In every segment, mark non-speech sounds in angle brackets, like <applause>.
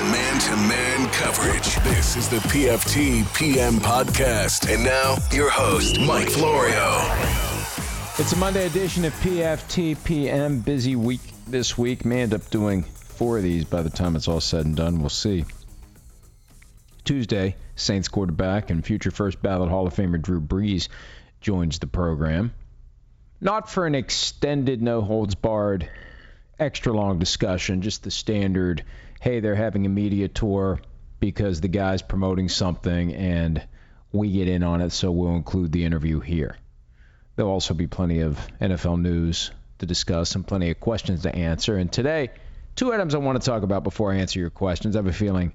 Man to man coverage. This is the PFT PM podcast. And now, your host, Mike Florio. It's a Monday edition of PFT PM. Busy week this week. May end up doing four of these by the time it's all said and done. We'll see. Tuesday, Saints quarterback and future first ballot Hall of Famer Drew Brees joins the program. Not for an extended, no holds barred extra long discussion, just the standard, hey, they're having a media tour because the guy's promoting something and we get in on it, so we'll include the interview here. There'll also be plenty of NFL news to discuss and plenty of questions to answer. And today, two items I want to talk about before I answer your questions. I have a feeling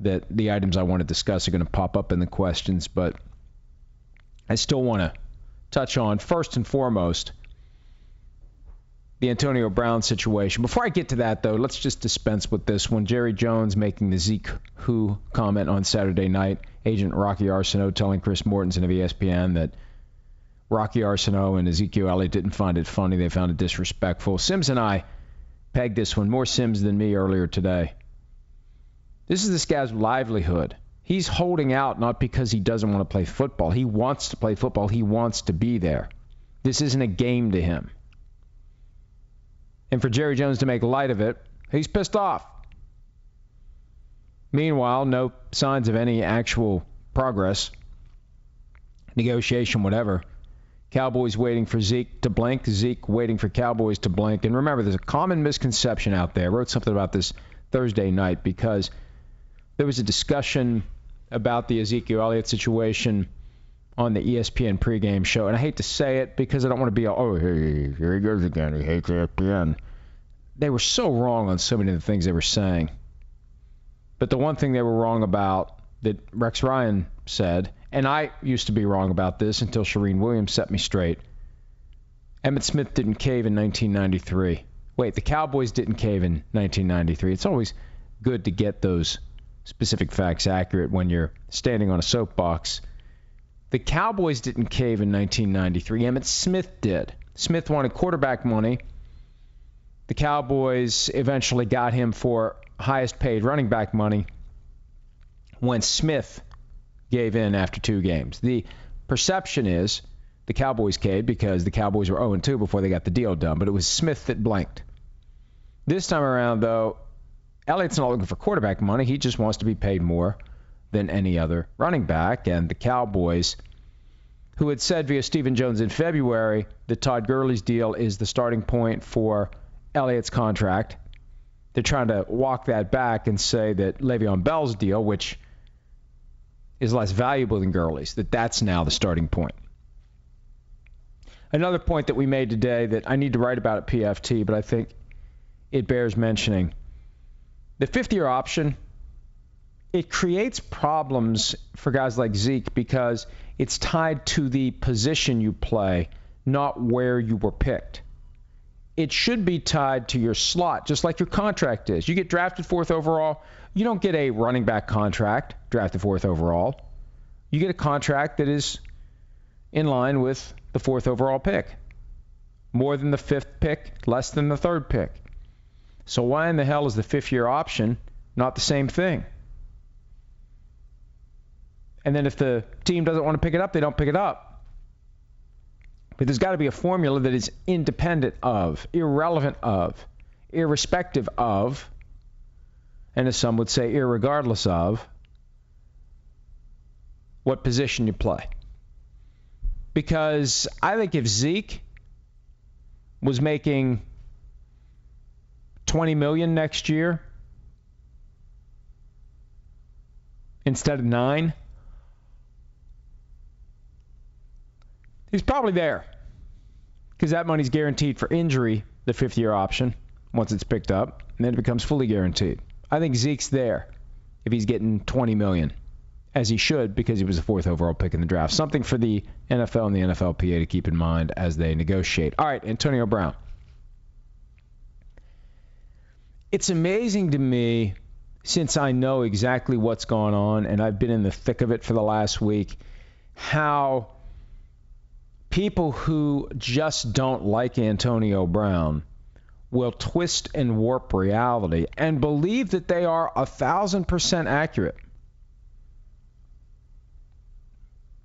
that the items I want to discuss are going to pop up in the questions, but I still want to touch on first and foremost the Antonio Brown situation. Before I get to that, though, let's just dispense with this one. Jerry Jones making the Zeke Who comment on Saturday night. Agent Rocky Arceneaux telling Chris Mortensen of ESPN that Rocky Arceneaux and Ezekiel Elliott didn't find it funny. They found it disrespectful. Sims and I pegged this one, more Sims than me earlier today. This is this guy's livelihood. He's holding out not because he doesn't want to play football. He wants to play football. He wants to be there. This isn't a game to him. And for Jerry Jones to make light of it, he's pissed off. Meanwhile, no signs of any actual progress, negotiation, whatever. Cowboys waiting for Zeke to blink, Zeke waiting for Cowboys to blink. And remember, there's a common misconception out there. I wrote something about this Thursday night because there was a discussion about the Ezekiel Elliott situation on the ESPN pregame show. And I hate to say it because I don't want to be, oh, hey, here he goes again. He hates ESPN. They were so wrong on so many of the things they were saying. But the one thing they were wrong about that Rex Ryan said, and I used to be wrong about this until Charean Williams set me straight. Emmitt Smith didn't cave in 1993. Wait, the Cowboys didn't cave in 1993. It's always good to get those specific facts accurate when you're standing on a soapbox the Cowboys didn't cave in 1993. Emmitt Smith did. Smith wanted quarterback money. The Cowboys eventually got him for highest paid running back money when Smith gave in after two games. The perception is the Cowboys caved because the Cowboys were 0 2 before they got the deal done, but it was Smith that blanked. This time around, though, Elliott's not looking for quarterback money. He just wants to be paid more than any other running back. And the Cowboys, who had said via Stephen Jones in February that Todd Gurley's deal is the starting point for Elliott's contract, they're trying to walk that back and say that Le'Veon Bell's deal, which is less valuable than Gurley's, that that's now the starting point. Another point that we made today that I need to write about at PFT, but I think it bears mentioning. The fifth year option it creates problems for guys like Zeke because it's tied to the position you play, not where you were picked. It should be tied to your slot, just like your contract is. You get drafted fourth overall, you don't get a running back contract drafted fourth overall. You get a contract that is in line with the fourth overall pick. More than the fifth pick, less than the third pick. So why in the hell is the fifth year option not the same thing? And then if the team doesn't want to pick it up, they don't pick it up. But there's got to be a formula that is independent of, irrelevant of, irrespective of, and as some would say, irregardless of what position you play. Because I think if Zeke was making 20 million next year instead of 9, He's probably there because that money's guaranteed for injury, the fifth year option, once it's picked up, and then it becomes fully guaranteed. I think Zeke's there if he's getting 20 million, as he should because he was the fourth overall pick in the draft. Something for the NFL and the NFLPA to keep in mind as they negotiate. All right, Antonio Brown. It's amazing to me since I know exactly what's going on and I've been in the thick of it for the last week how people who just don't like Antonio Brown will twist and warp reality and believe that they are a thousand percent accurate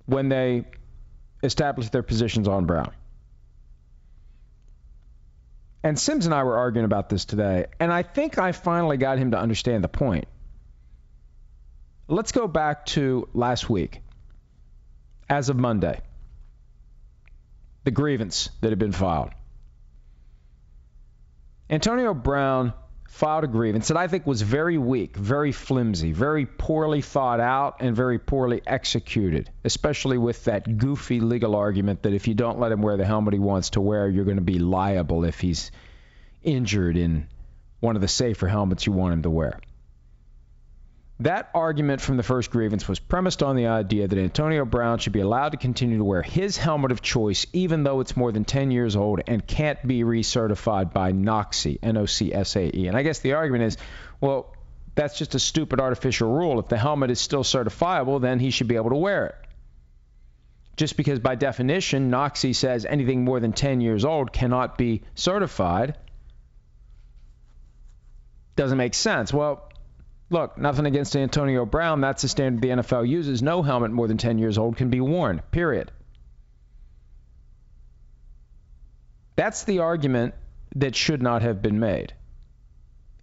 when they establish their positions on Brown. And Sims and I were arguing about this today, and I think I finally got him to understand the point. Let's go back to last week, as of Monday, the grievance that had been filed. Antonio Brown filed a grievance that I think was very weak, very flimsy, very poorly thought out, and very poorly executed, especially with that goofy legal argument that if you don't let him wear the helmet he wants to wear, you're going to be liable if he's injured in one of the safer helmets you want him to wear. That argument from the first grievance was premised on the idea that Antonio Brown should be allowed to continue to wear his helmet of choice even though it's more than 10 years old and can't be recertified by NOCSAE, N-O-C-S-A-E. And I guess the argument is, well, that's just a stupid artificial rule. If the helmet is still certifiable, then he should be able to wear it. Just because by definition NOCSAE says anything more than 10 years old cannot be certified doesn't make sense. Well, Look, nothing against Antonio Brown. That's the standard the NFL uses. No helmet more than 10 years old can be worn, period. That's the argument that should not have been made.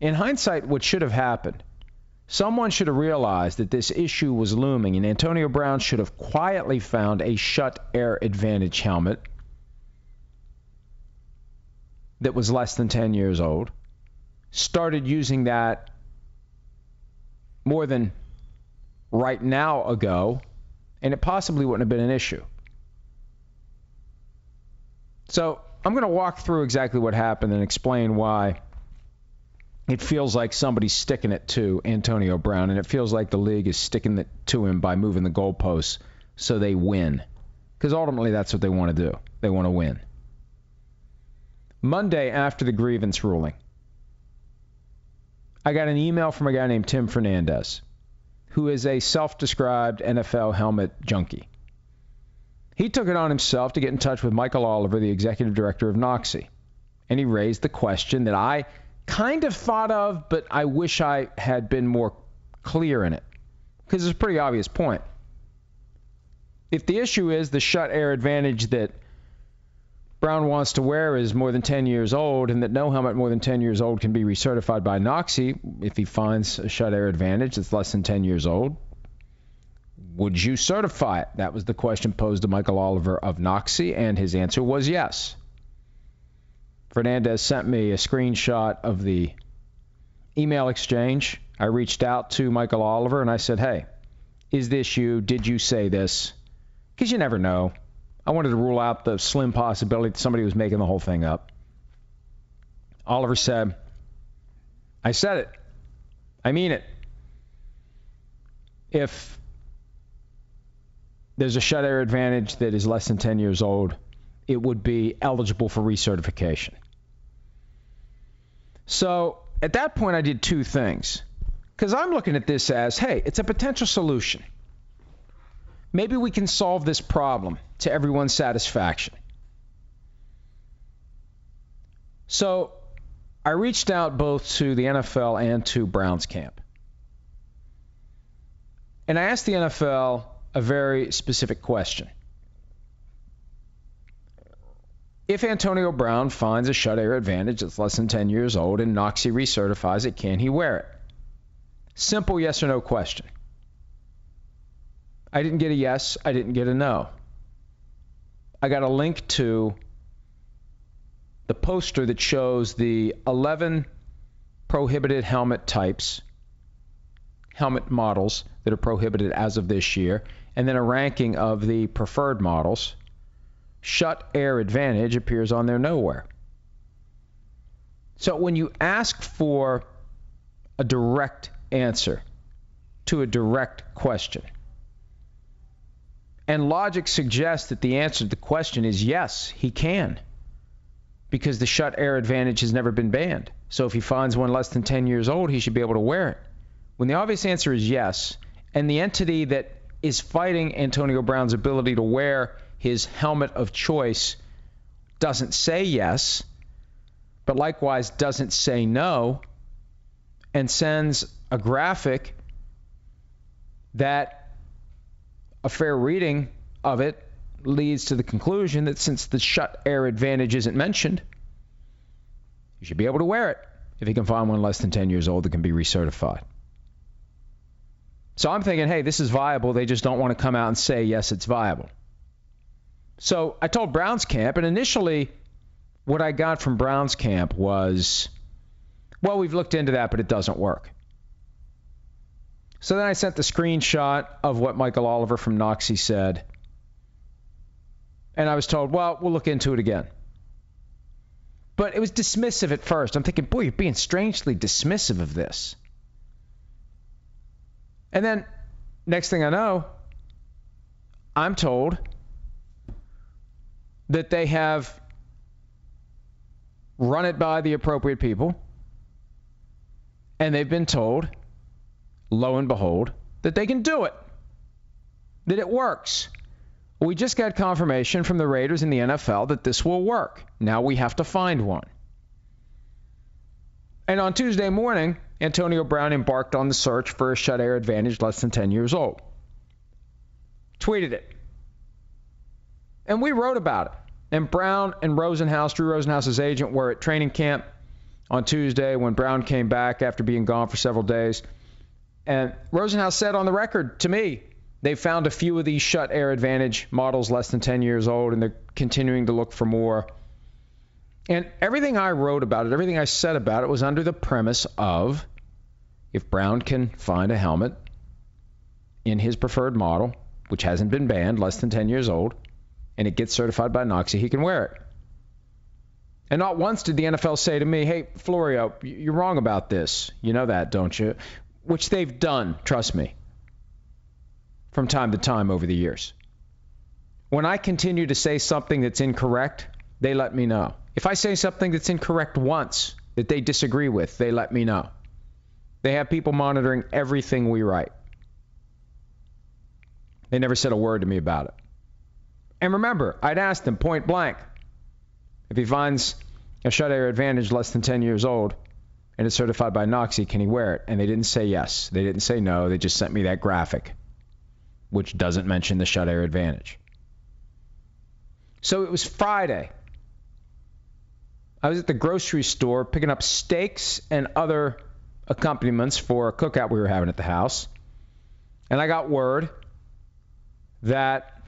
In hindsight, what should have happened, someone should have realized that this issue was looming, and Antonio Brown should have quietly found a Schutt Air Advantage helmet that was less than 10 years old, started using that more than right now ago, and it possibly wouldn't have been an issue. So I'm going to walk through exactly what happened and explain why it feels like somebody's sticking it to Antonio Brown, and it feels like the league is sticking it to him by moving the goalposts so they win. Because ultimately, that's what they want to do. They want to win. Monday, after the grievance ruling, I got an email from a guy named Tim Fernandez, who is a self described NFL helmet junkie. He took it on himself to get in touch with Michael Oliver, the executive director of NOCSAE, And he raised the question that I kind of thought of, but I wish I had been more clear in it. Because it's a pretty obvious point. If the issue is the Schutt Air Advantage that Brown wants to wear is more than 10 years old and that no helmet more than 10 years old can be recertified by NOCSAE if he finds a Schutt Air Advantage that's less than 10 years old. Would you certify it? That was the question posed to Michael Oliver of NOCSAE, and his answer was yes. Fernandez sent me a screenshot of the email exchange. I reached out to Michael Oliver and I said, hey, is this you? Did you say this? Because you never know. I wanted to rule out the slim possibility that somebody was making the whole thing up. Oliver said, I said it. I mean it. If there's a Schutt Air Advantage that is less than 10 years old, it would be eligible for recertification. So at that point, I did two things. Because I'm looking at this as hey, it's a potential solution maybe we can solve this problem to everyone's satisfaction. So I reached out both to the NFL and to Browns camp. And I asked the NFL a very specific question. If Antonio Brown finds a Schutt Air Advantage that's less than 10 years old and NOCSAE recertifies it, can he wear it? Simple yes or no question. I didn't get a yes. I didn't get a no. I got a link to the poster that shows the 11 prohibited helmet types, helmet models that are prohibited as of this year, and then a ranking of the preferred models. Schutt Air Advantage appears on there nowhere. So when you ask for a direct answer to a direct question, and logic suggests that the answer to the question is yes, he can. Because the Schutt Air Advantage has never been banned. So if he finds one less than 10 years old, he should be able to wear it. When the obvious answer is yes, and the entity that is fighting Antonio Brown's ability to wear his helmet of choice doesn't say yes, but likewise doesn't say no and sends a graphic that a fair reading of it leads to the conclusion that since the Schutt Air Advantage isn't mentioned, you should be able to wear it if you can find one less than 10 years old that can be recertified. So I'm thinking, hey, this is viable. They just don't want to come out and say, yes, it's viable. So I told Brown's camp, and initially, what I got from Brown's camp was, well, we've looked into that, but it doesn't work. So then I sent the screenshot of what Michael Oliver from NOCSAE said. And I was told, well, we'll look into it again. But it was dismissive at first. I'm thinking, boy, you're being strangely dismissive of this. And then, next thing I know, I'm told that they have run it by the appropriate people, and they've been told, lo and behold, that they can do it, that it works. We just got confirmation from the Raiders in the NFL that this will work. Now we have to find one. And on Tuesday morning, Antonio Brown embarked on the search for a Schutt Air Advantage less than 10 years old. Tweeted it. And we wrote about it. And Brown and Rosenhaus, Drew Rosenhaus's agent, were at training camp on Tuesday when Brown came back after being gone for several days. And Rosenhaus said on the record to me, they found a few of these Schutt Air Advantage models less than 10 years old, and they're continuing to look for more. And everything I wrote about it, everything I said about it, was under the premise of if Brown can find a helmet in his preferred model, which hasn't been banned, less than 10 years old, and it gets certified by NOCSAE, he can wear it. And not once did the NFL say to me, hey, Florio, you're wrong about this. You know that, don't you? Which they've done, trust me, from time to time over the years. When I continue to say something that's incorrect, they let me know. If I say something that's incorrect once that they disagree with, they let me know. They have people monitoring everything we write. They never said a word to me about it. And remember, I'd asked them point blank if he finds a Schutt Air Advantage less than 10 years old and it's certified by NOCSAE, can he wear it? And they didn't say yes. They didn't say no. They just sent me that graphic, which doesn't mention the Schutt Air Advantage. So it was Friday. I was at the grocery store picking up steaks and other accompaniments for a cookout we were having at the house. And I got word that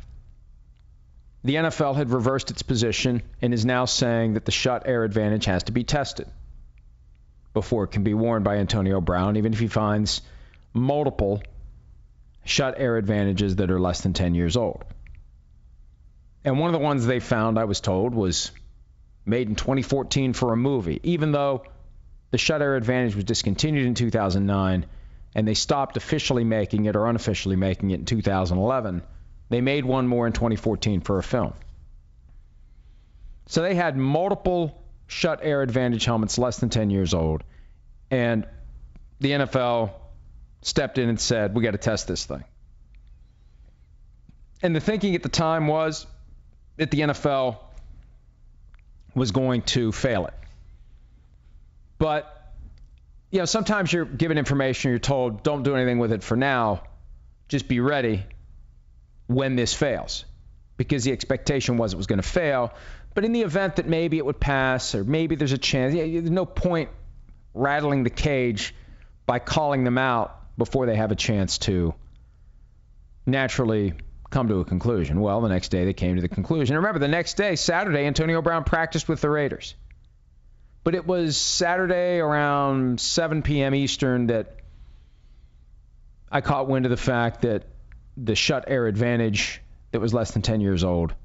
the NFL had reversed its position and is now saying that the Schutt Air Advantage has to be tested before it can be worn by Antonio Brown, even if he finds multiple Schutt Air Advantages that are less than 10 years old. And one of the ones they found, I was told, was made in 2014 for a movie, even though the Schutt Air Advantage was discontinued in 2009 and they stopped officially making it or unofficially making it in 2011 they made one more in 2014 for a film. So they had multiple Schutt Air Advantage helmets less than 10 years old. And the NFL stepped in and said, we got to test this thing. And the thinking at the time was that the NFL was going to fail it. But, you know, sometimes you're given information, you're told, don't do anything with it for now, just be ready when this fails because the expectation was it was going to fail. But in the event that maybe it would pass or maybe there's a chance, yeah, there's no point rattling the cage by calling them out before they have a chance to naturally come to a conclusion. Well, the next day they came to the conclusion. remember, the next day, Saturday, Antonio Brown practiced with the Raiders. But it was Saturday around 7 p.m. Eastern that I caught wind of the fact that the Schutt Air Advantage that was less than 10 years old,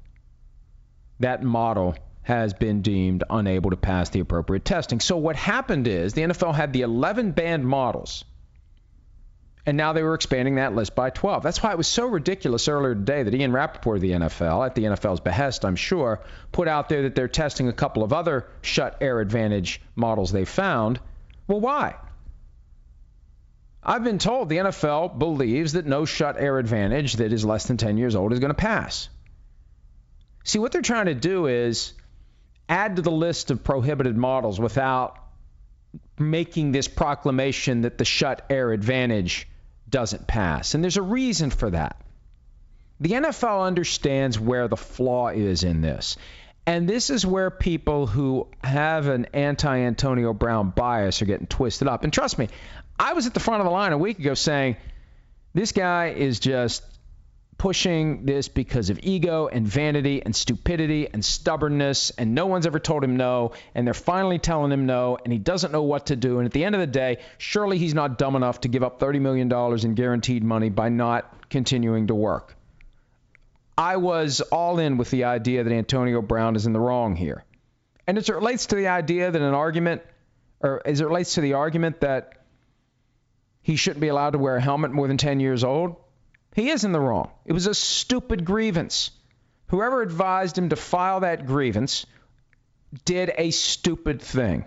that model has been deemed unable to pass the appropriate testing. So what happened is the NFL had the 11 banned models, and now they were expanding that list by 12. That's why it was so ridiculous earlier today that Ian Rapoport of the NFL, at the NFL's behest, I'm sure, put out there that they're testing a couple of other Schutt Air Advantage models they found. Well, why? I've been told the NFL believes that no Schutt Air Advantage that is less than 10 years old is going to pass. See, what they're trying to do is add to the list of prohibited models without making this proclamation that the Schutt Air Advantage doesn't pass. And there's a reason for that. The NFL understands where the flaw is in this. And this is where people who have an anti Antonio Brown bias are getting twisted up. And trust me, I was at the front of the line a week ago saying this guy is just pushing this because of ego and vanity and stupidity and stubbornness, and no one's ever told him no, and they're finally telling him no, and he doesn't know what to do. And at the end of the day, surely he's not dumb enough to give up $30 million in guaranteed money by not continuing to work. I was all in with the idea that Antonio Brown is in the wrong here. And as it relates to the idea that an argument, or as it relates to the argument that he shouldn't be allowed to wear a helmet more than 10 years old, he is in the wrong. It was a stupid grievance. Whoever advised him to file that grievance did a stupid thing.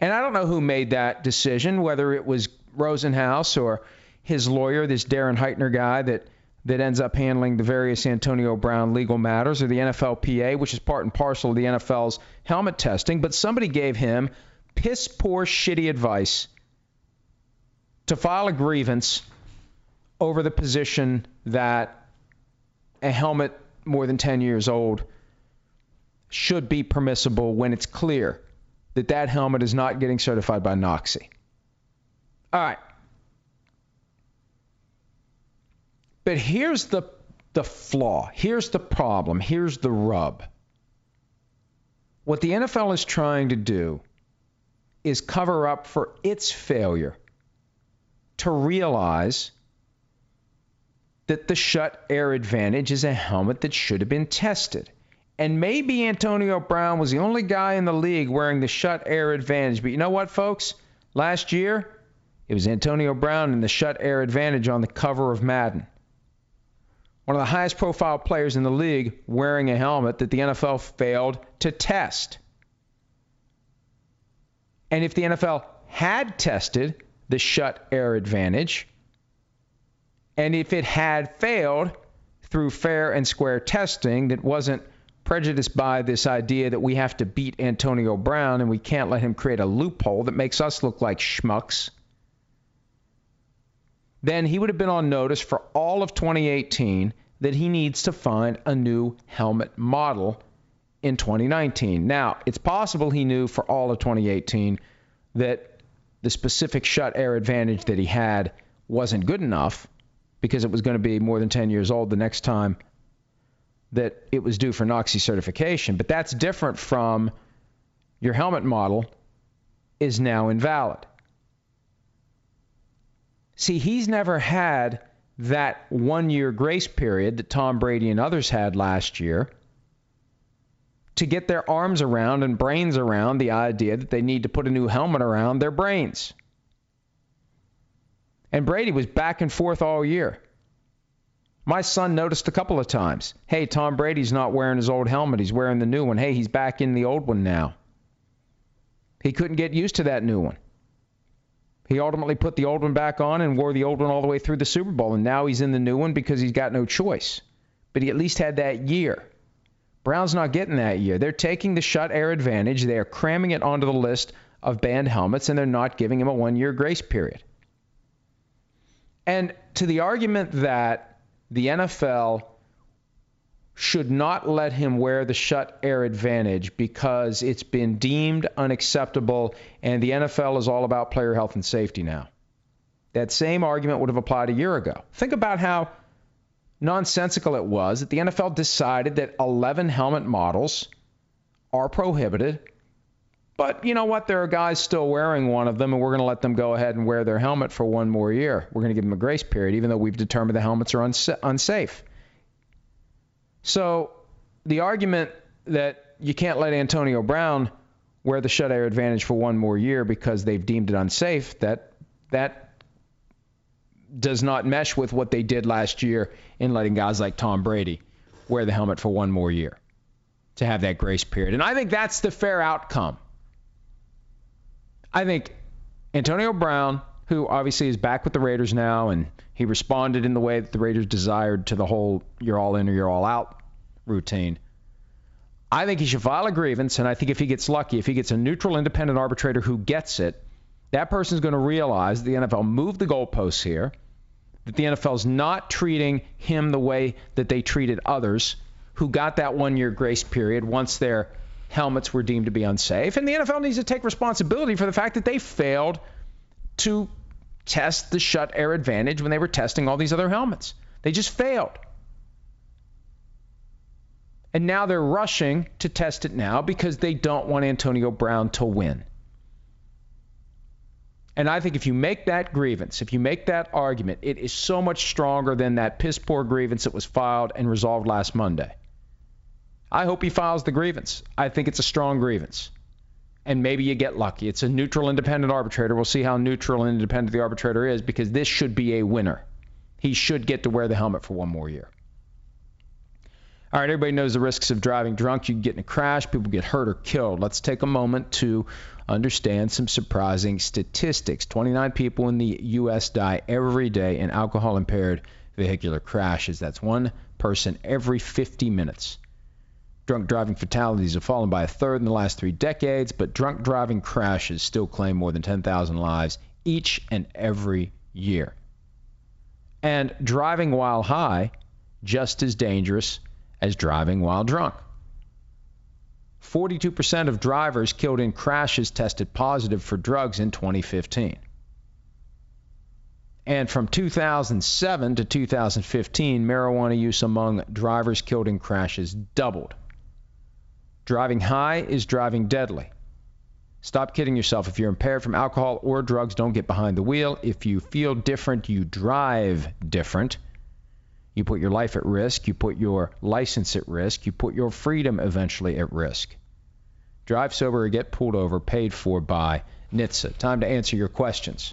And I don't know who made that decision, whether it was Rosenhaus or his lawyer, this Darren Heitner guy that, that ends up handling the various Antonio Brown legal matters, or the NFLPA, which is part and parcel of the NFL's helmet testing. But somebody gave him piss poor, shitty advice to file a grievance over the position that a helmet more than 10 years old should be permissible when it's clear that that helmet is not getting certified by NOCSAE. All right. But here's the the flaw. Here's the problem. Here's the rub. What the NFL is trying to do is cover up for its failure to realize that the Schutt Air Advantage is a helmet that should have been tested. And maybe Antonio Brown was the only guy in the league wearing the Schutt Air Advantage. But you know what, folks? Last year, it was Antonio Brown and the Schutt Air Advantage on the cover of Madden. One of the highest profile players in the league wearing a helmet that the NFL failed to test. And if the NFL had tested the Schutt Air Advantage, and if it had failed through fair and square testing that wasn't prejudiced by this idea that we have to beat Antonio Brown and we can't let him create a loophole that makes us look like schmucks, then he would have been on notice for all of 2018 that he needs to find a new helmet model in 2019. Now, it's possible he knew for all of 2018 that the specific Schutt Air Advantage that he had wasn't good enough because it was going to be more than 10 years old the next time that it was due for NOCSAE certification. But that's different from your helmet model is now invalid. See, he's never had that one year grace period that Tom Brady and others had last year to get their arms around and brains around the idea that they need to put a new helmet around their brains. And Brady was back and forth all year. My son noticed a couple of times hey, Tom Brady's not wearing his old helmet. He's wearing the new one. Hey, he's back in the old one now. He couldn't get used to that new one. He ultimately put the old one back on and wore the old one all the way through the Super Bowl. And now he's in the new one because he's got no choice. But he at least had that year. Brown's not getting that year. They're taking the Schutt Air Advantage, they are cramming it onto the list of banned helmets, and they're not giving him a one year grace period. And to the argument that the NFL should not let him wear the Schutt Air Advantage because it's been deemed unacceptable and the NFL is all about player health and safety now. That same argument would have applied a year ago. Think about how nonsensical it was that the NFL decided that 11 helmet models are prohibited but you know what? There are guys still wearing one of them, and we're going to let them go ahead and wear their helmet for one more year. We're going to give them a grace period, even though we've determined the helmets are unsafe. So the argument that you can't let Antonio Brown wear the Schutt Air Advantage for one more year because they've deemed it unsafe, that that does not mesh with what they did last year in letting guys like Tom Brady wear the helmet for one more year to have that grace period. And I think that's the fair outcome. I think Antonio Brown, who obviously is back with the Raiders now, and he responded in the way that the Raiders desired to the whole "you're all in or you're all out" routine. I think he should file a grievance, and I think if he gets lucky, if he gets a neutral, independent arbitrator who gets it, that person's going to realize the NFL moved the goalposts here, that the NFL is not treating him the way that they treated others who got that one year grace period once their helmets were deemed to be unsafe. And the NFL needs to take responsibility for the fact that they failed to test the Schutt Air Advantage when they were testing all these other helmets. They just failed. And now they're rushing to test it now because they don't want Antonio Brown to win. And I think if you make that grievance, if you make that argument, it is so much stronger than that piss poor grievance that was filed and resolved last Monday. I hope he files the grievance. I think it's a strong grievance. And maybe you get lucky. It's a neutral, independent arbitrator. We'll see how neutral and independent the arbitrator is because this should be a winner. He should get to wear the helmet for one more year. All right, everybody knows the risks of driving drunk. You get in a crash, people get hurt or killed. Let's take a moment to understand some surprising statistics. 29 people in the U.S. die every day in alcohol impaired vehicular crashes. That's one person every 50 minutes. Drunk driving fatalities have fallen by a third in the last three decades, but drunk driving crashes still claim more than 10,000 lives each and every year. And driving while high, just as dangerous as driving while drunk. 42% of drivers killed in crashes tested positive for drugs in 2015. And from 2007 to 2015, marijuana use among drivers killed in crashes doubled. Driving high is driving deadly. Stop kidding yourself. If you're impaired from alcohol or drugs, don't get behind the wheel. If you feel different, you drive different. You put your life at risk. You put your license at risk. You put your freedom eventually at risk. Drive sober or get pulled over, paid for by NHTSA. Time to answer your questions.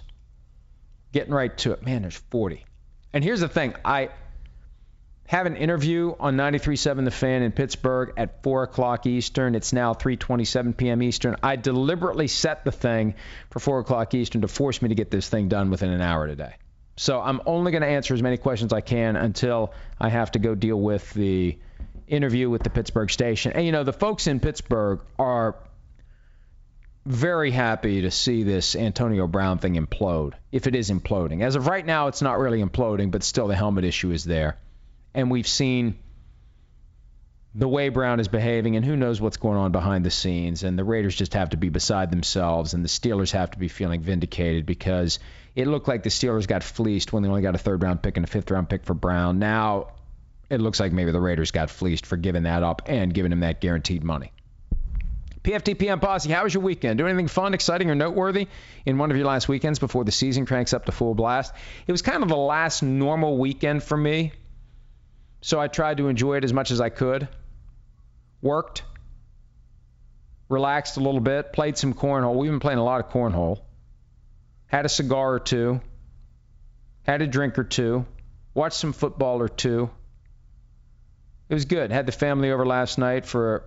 Getting right to it. Man, there's 40. And here's the thing I have an interview on 93.7 The Fan in Pittsburgh at 4 o'clock Eastern. It's now 3.27 p.m. Eastern. I deliberately set the thing for 4 o'clock Eastern to force me to get this thing done within an hour today. So I'm only going to answer as many questions I can until I have to go deal with the interview with the Pittsburgh station. And you know, the folks in Pittsburgh are very happy to see this Antonio Brown thing implode, if it is imploding. As of right now, it's not really imploding, but still the helmet issue is there. And we've seen the way Brown is behaving, and who knows what's going on behind the scenes. And the Raiders just have to be beside themselves, and the Steelers have to be feeling vindicated because it looked like the Steelers got fleeced when they only got a third round pick and a fifth round pick for Brown. Now it looks like maybe the Raiders got fleeced for giving that up and giving him that guaranteed money. PFTPM Posse, how was your weekend? Do anything fun, exciting, or noteworthy in one of your last weekends before the season cranks up to full blast? It was kind of the last normal weekend for me, so I tried to enjoy it as much as I could. Worked, relaxed a little bit, played some cornhole. We've been playing a lot of cornhole had a cigar or two, had a drink or two, watched some football or two. It was good. Had the family over last night for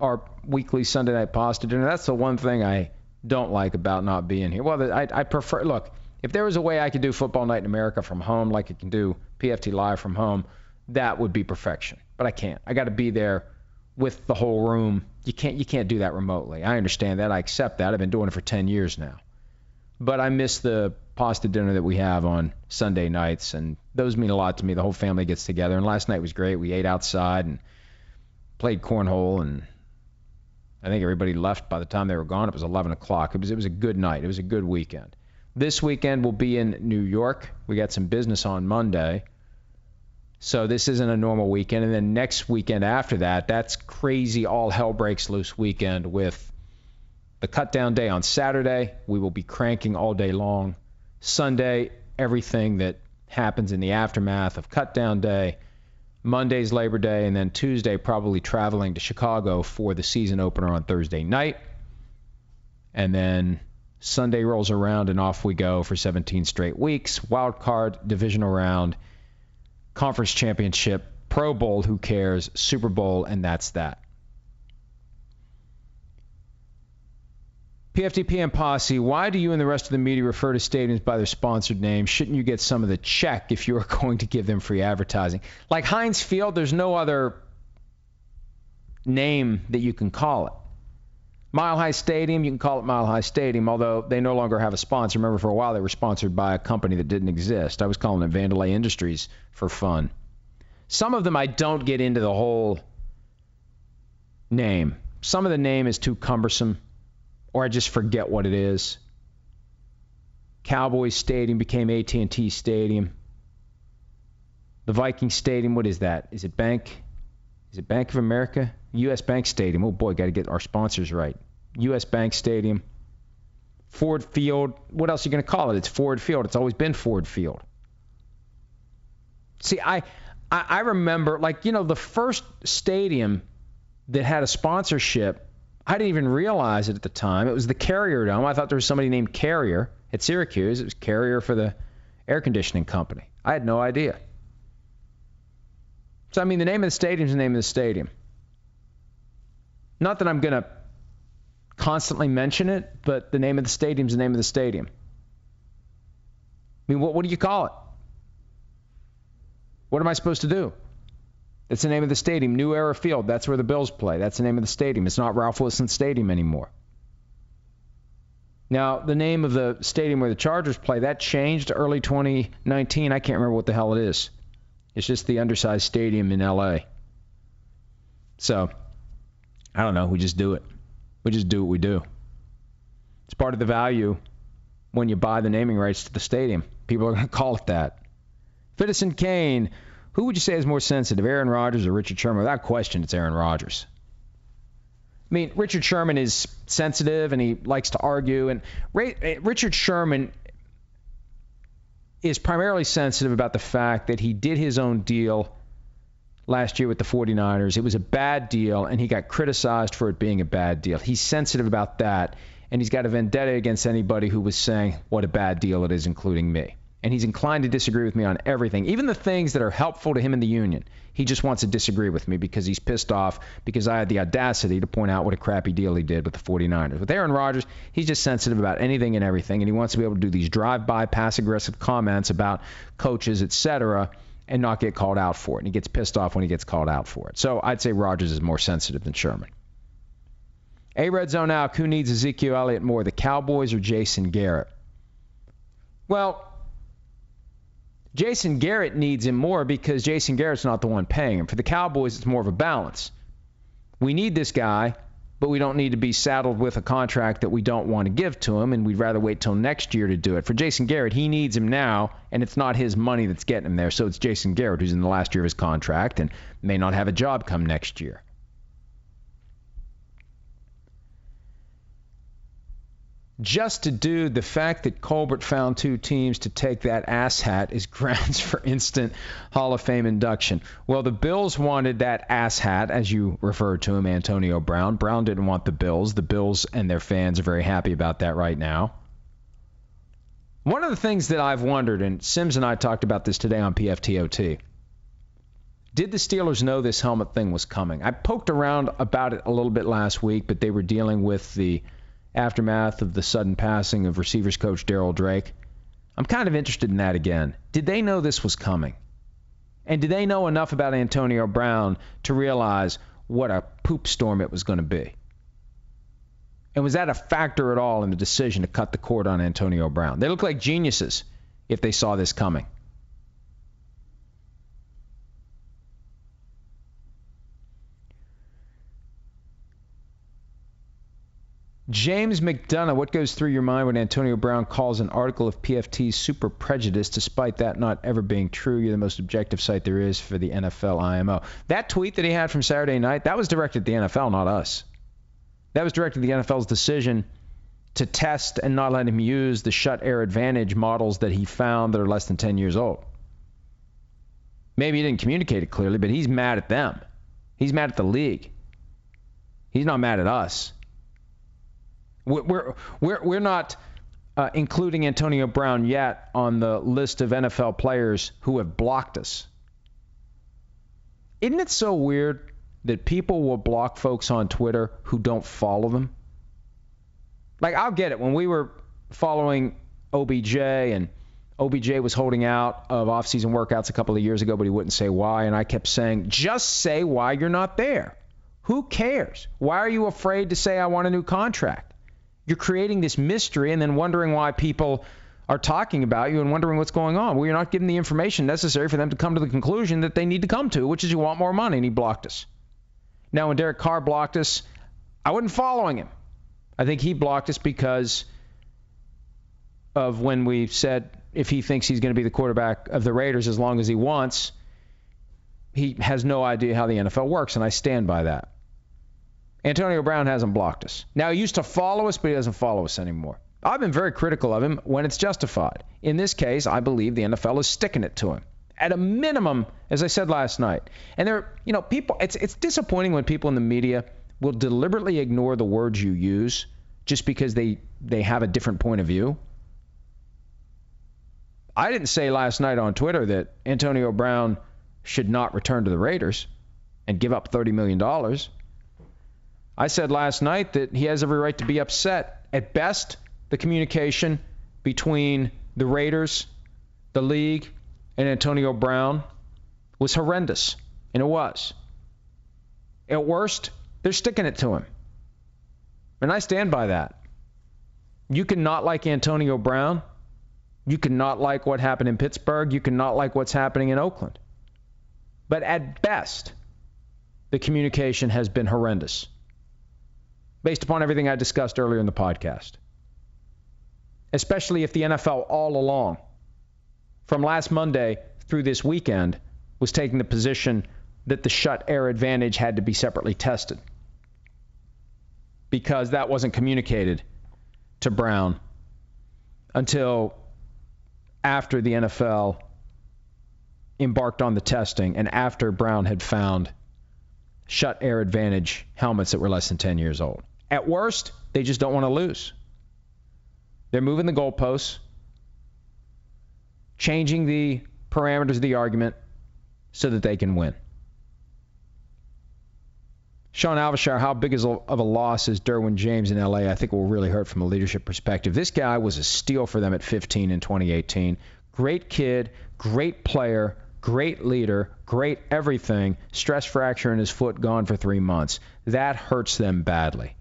our weekly Sunday night pasta dinner. That's the one thing I don't like about not being here. Well, I, I prefer, look, if there was a way I could do football night in America from home like I can do PFT live from home, that would be perfection. But I can't. I got to be there with the whole room. You can't you can't do that remotely. I understand that. I accept that. I've been doing it for 10 years now but I miss the pasta dinner that we have on Sunday nights, and those mean a lot to me. The whole family gets together, and last night was great. We ate outside and played cornhole, and I think everybody left by the time they were gone. It was 11 o'clock. It was it was a good night. It was a good weekend. This weekend we'll be in New York. We got some business on Monday. So this isn't a normal weekend. And then next weekend after that, that's crazy all hell breaks loose weekend with the cut down day on Saturday, we will be cranking all day long. Sunday, everything that happens in the aftermath of cut down day. Monday's Labor Day, and then Tuesday, probably traveling to Chicago for the season opener on Thursday night. And then Sunday rolls around, and off we go for 17 straight weeks. Wild card, divisional round, conference championship, Pro Bowl, who cares, Super Bowl, and that's that. PFTPM Posse, why do you and the rest of the media refer to stadiums by their sponsored name? Shouldn't you get some of the check if you are <laughs> going to give them free advertising? Like Heinz Field, there's no other name that you can call it. Mile High Stadium, you can call it Mile High Stadium, although they no longer have a sponsor. Remember, for a while they were sponsored by a company that didn't exist. I was calling it Vandelay Industries for fun. Some of them I don't get into the whole name. Some of the name is too cumbersome, or I just forget what it is. Cowboys Stadium became AT&T Stadium. The Viking Stadium, what is that? Is it Bank? Is it Bank of America? U.S. Bank Stadium. Oh boy, got to get our sponsors right. U.S. Bank Stadium. Ford Field. What else are you going to call it? It's Ford Field. It's always been Ford Field. See, I, I, I remember, like, you know, the first stadium that had a sponsorship, I didn't even realize it at the time. It was the Carrier Dome. I thought there was somebody named Carrier at Syracuse. It was Carrier for the air conditioning company. I had no idea. So, I mean, the name of the stadium is the name of the stadium. Not that I'm going to constantly mention it, but the name of the stadium is the name of the stadium. I mean, what, what do you call it? What am I supposed to do? It's the name of the stadium, New Era Field. That's where the Bills play. That's the name of the stadium. It's not Ralph Wilson Stadium anymore. Now, the name of the stadium where the Chargers play, that changed early 2019. I can't remember what the hell it is. It's just the undersized stadium in LA. So, I don't know. We just do it. We just do what we do. It's part of the value when you buy the naming rights to the stadium. People are going <laughs> to call it that. Citizen Kane, who would you say is more sensitive, Aaron Rodgers or Richard Sherman? Without question, it's Aaron Rodgers. I mean, Richard Sherman is sensitive and he likes to argue. And Richard Sherman is primarily sensitive about the fact that he did his own deal last year with the 49ers. It was a bad deal, and he got criticized for it being a bad deal. He's sensitive about that, and he's got a vendetta against anybody who was saying what a bad deal it is, including me. And he's inclined to disagree with me on everything, even the things that are helpful to him in the union. He just wants to disagree with me because he's pissed off because I had the audacity to point out what a crappy deal he did with the 49ers. With Aaron Rodgers, he's just sensitive about anything and everything, and he wants to be able to do these drive-by, pass-aggressive comments about coaches, etc., and not get called out for it. And he gets pissed off when he gets called out for it. So I'd say Rodgers is more sensitive than Sherman. A red zone out. Who needs Ezekiel Elliott more, the Cowboys or Jason Garrett? Well, Jason Garrett needs him more because Jason Garrett's not the one paying him. For the Cowboys, it's more of a balance. We need this guy, but we don't need to be saddled with a contract that we don't want to give to him, and we'd rather wait till next year to do it. For Jason Garrett, he needs him now, and it's not his money that's getting him there. So it's Jason Garrett who's in the last year of his contract and may not have a job come next year. Just to do the fact that Colbert found two teams to take that ass hat is grounds for instant Hall of Fame induction. Well, the Bills wanted that ass hat, as you referred to him, Antonio Brown. Brown didn't want the Bills. The Bills and their fans are very happy about that right now. One of the things that I've wondered, and Sims and I talked about this today on PFTOT, did the Steelers know this helmet thing was coming? I poked around about it a little bit last week, but they were dealing with the aftermath of the sudden passing of receivers coach Darryl Drake. I'm kind of interested in that again. Did they know this was coming? And did they know enough about Antonio Brown to realize what a poop storm it was going to be? And was that a factor at all in the decision to cut the cord on Antonio Brown? They look like geniuses if they saw this coming. James McDonough, what goes through your mind when Antonio Brown calls an article of PFT super prejudice, despite that not ever being true? You're the most objective site there is for the NFL IMO. That tweet that he had from Saturday night, that was directed at the NFL, not us. That was directed at the NFL's decision to test and not let him use the Schutt Air Advantage models that he found that are less than 10 years old. Maybe he didn't communicate it clearly, but he's mad at them. He's mad at the league. He's not mad at us. We're we're we're not uh, including Antonio Brown yet on the list of NFL players who have blocked us. Isn't it so weird that people will block folks on Twitter who don't follow them? Like I'll get it when we were following OBJ and OBJ was holding out of off-season workouts a couple of years ago, but he wouldn't say why, and I kept saying, just say why you're not there. Who cares? Why are you afraid to say, I want a new contract? You're creating this mystery and then wondering why people are talking about you and wondering what's going on. Well, you're not giving the information necessary for them to come to the conclusion that they need to come to, which is you want more money, and he blocked us. Now, when Derek Carr blocked us, I wasn't following him. I think he blocked us because of when we said if he thinks he's going to be the quarterback of the Raiders as long as he wants, he has no idea how the NFL works, and I stand by that. Antonio Brown hasn't blocked us. Now, he used to follow us, but he doesn't follow us anymore. I've been very critical of him when it's justified. In this case, I believe the NFL is sticking it to him. At a minimum, as I said last night. And there, you know, people it's it's disappointing when people in the media will deliberately ignore the words you use just because they they have a different point of view. I didn't say last night on Twitter that Antonio Brown should not return to the Raiders and give up $30 million. I said last night that he has every right to be upset. At best, the communication between the Raiders, the league, and Antonio Brown was horrendous, and it was. At worst, they're sticking it to him. And I stand by that. You can not like Antonio Brown. You can not like what happened in Pittsburgh. You can not like what's happening in Oakland. But at best, the communication has been horrendous based upon everything I discussed earlier in the podcast. Especially if the NFL all along, from last Monday through this weekend, was taking the position that the Schutt Air Advantage had to be separately tested because that wasn't communicated to Brown until after the NFL embarked on the testing and after Brown had found Schutt Air Advantage helmets that were less than 10 years old. At worst, they just don't want to lose. They're moving the goalposts, changing the parameters of the argument so that they can win. Sean Alvashar, how big is of a loss is Derwin James in LA? I think will really hurt from a leadership perspective. This guy was a steal for them at 15 in 2018. Great kid, great player, great leader, great everything. Stress fracture in his foot, gone for three months. That hurts them badly.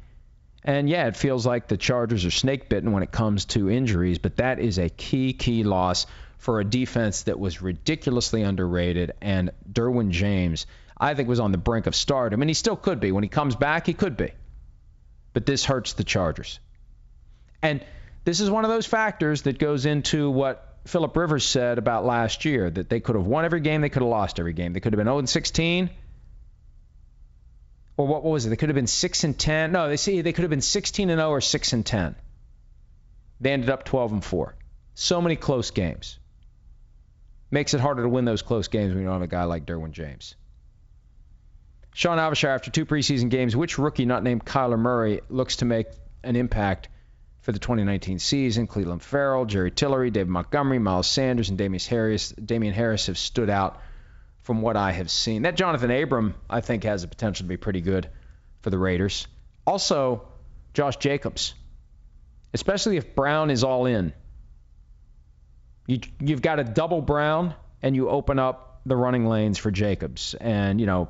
And yeah, it feels like the Chargers are snake bitten when it comes to injuries, but that is a key, key loss for a defense that was ridiculously underrated. And Derwin James I think was on the brink of stardom, and he still could be. When he comes back, he could be. But this hurts the Chargers. And this is one of those factors that goes into what Philip Rivers said about last year that they could have won every game, they could have lost every game. They could have been 0 and 16. Or what was it? They could have been 6 and 10. No, they see they could have been 16 and 0 or 6 and 10. They ended up 12 and 4. So many close games. Makes it harder to win those close games when you don't have a guy like Derwin James. Sean Alvashar, after two preseason games, which rookie not named Kyler Murray looks to make an impact for the 2019 season? Clelin Ferrell, Jerry Tillery, David Montgomery, Miles Sanders, and Damien Harris, Damien Harris have stood out from what I have seen. That Johnathan Abram, I think, has the potential to be pretty good for the Raiders. Also, Josh Jacobs, especially if Brown is all in. You, you've got a double Brown, and you open up the running lanes for Jacobs. And, you know,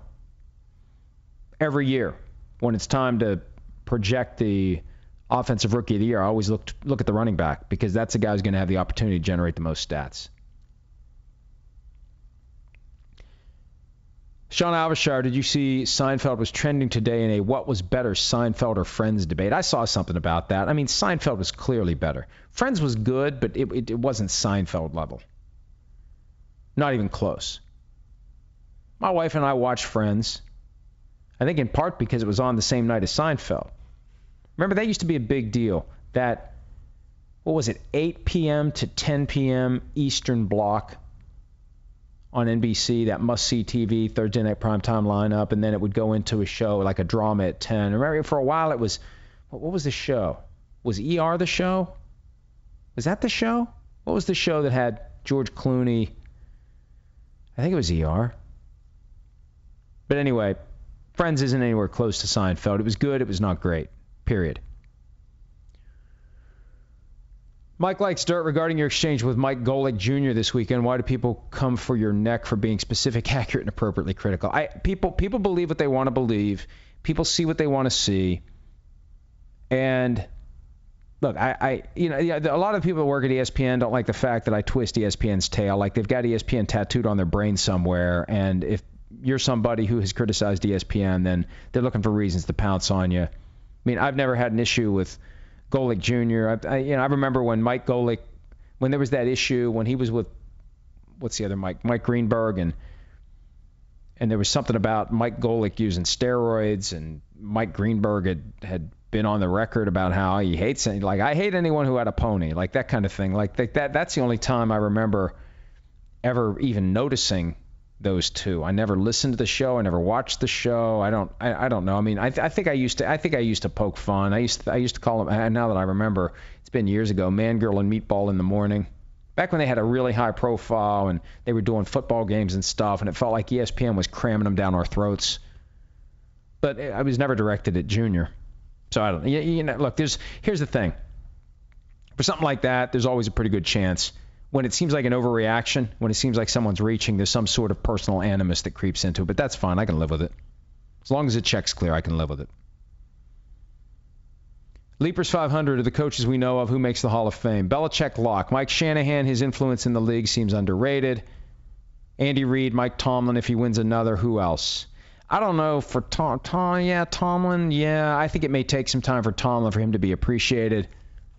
every year when it's time to project the offensive rookie of the year, I always look look at the running back because that's the guy who's going to have the opportunity to generate the most stats. Sean Alvashar, did you see Seinfeld was trending today in a what was better, Seinfeld or Friends debate? I saw something about that. I mean, Seinfeld was clearly better. Friends was good, but it, it, it wasn't Seinfeld level. Not even close. My wife and I watched Friends. I think in part because it was on the same night as Seinfeld. Remember, that used to be a big deal. That, what was it, 8 p.m. to 10 p.m. Eastern block on NBC, that must see TV Thursday night primetime lineup, and then it would go into a show like a drama at 10. Remember, for a while it was, what was the show? Was ER the show? Was that the show? What was the show that had George Clooney? I think it was ER. But anyway, Friends isn't anywhere close to Seinfeld. It was good, it was not great. Period. Mike likes dirt regarding your exchange with Mike Golic Jr. this weekend. Why do people come for your neck for being specific, <laughs> accurate, and appropriately critical? I people people believe what they want to believe. People see what they want to see. And look, I, I you know, a lot of people that work at ESPN don't like the fact that I twist ESPN's tail. Like they've got ESPN tattooed on their brain somewhere, and if you're somebody who has criticized ESPN, then they're looking for reasons to pounce on you. I mean, I've never had an issue with Golic Jr. I, I, you know, I remember when Mike Golic, when there was that issue when he was with, what's the other Mike, Mike Greenberg, and and there was something about Mike Golic using steroids, and Mike Greenberg had had been on the record about how he hates it. Like I hate anyone who had a pony, like that kind of thing. Like that. That's the only time I remember ever even noticing those two. I never listened to the show. I never watched the show. I don't. I, I don't know. I mean, I, I think I used to. I think I used to poke fun. I used. To, I used to call them. And Now that I remember, it's been years ago. Man, girl, and meatball in the morning. Back when they had a really high profile and they were doing football games and stuff, and it felt like ESPN was cramming them down our throats. But I was never directed at Junior. So I don't. You, you know, look. There's. Here's the thing. For something like that, there's always a pretty good chance when it seems like an overreaction, when it seems like someone's reaching, there's some sort of personal animus that creeps into it. But that's fine. I can live with it. As long as it checks clear, I can live with it. Leapers 500 are the coaches we know of who makes the Hall of Fame. Belichick lock. Mike Shanahan, his influence in the league seems underrated. Andy Reid, Mike Tomlin, if he wins another, who else? I don't know for Tom, Tom. Yeah, Tomlin. Yeah, I think it may take some time for Tomlin for him to be appreciated,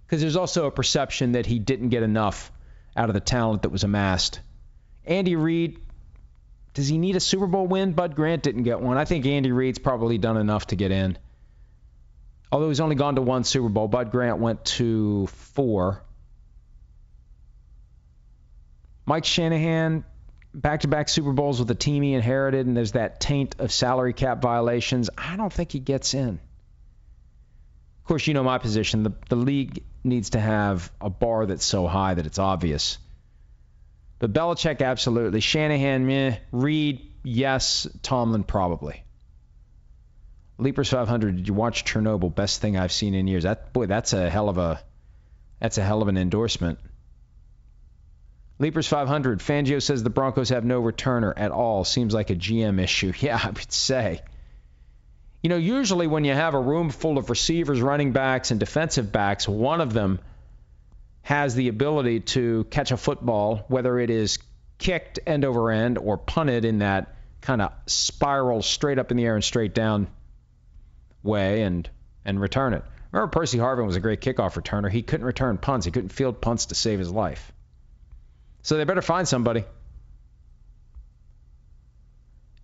because there's also a perception that he didn't get enough out of the talent that was amassed. Andy Reid, does he need a Super Bowl win? Bud Grant didn't get one. I think Andy Reid's probably done enough to get in. Although he's only gone to one Super Bowl, Bud Grant went to four. Mike Shanahan, back to back Super Bowls with a team he inherited, and there's that taint of salary cap violations. I don't think he gets in. Of course, you know my position. The, the league needs to have a bar that's so high that it's obvious. But Belichick, absolutely. Shanahan, meh. Reid, yes. Tomlin, probably. Leapers 500. Did you watch Chernobyl? Best thing I've seen in years. That boy, that's a hell of a that's a hell of an endorsement. Leapers 500. Fangio says the Broncos have no returner at all. Seems like a GM issue. <laughs> Yeah, I would say. You know, usually when you have a room full of receivers, running backs, and defensive backs, one of them has the ability to catch a football, whether it is kicked end over end or punted in that kind of spiral straight up in the air and straight down way and and return it. Remember Percy Harvin was a great kickoff returner. He couldn't return punts. He couldn't field punts to save his life. So they better find somebody.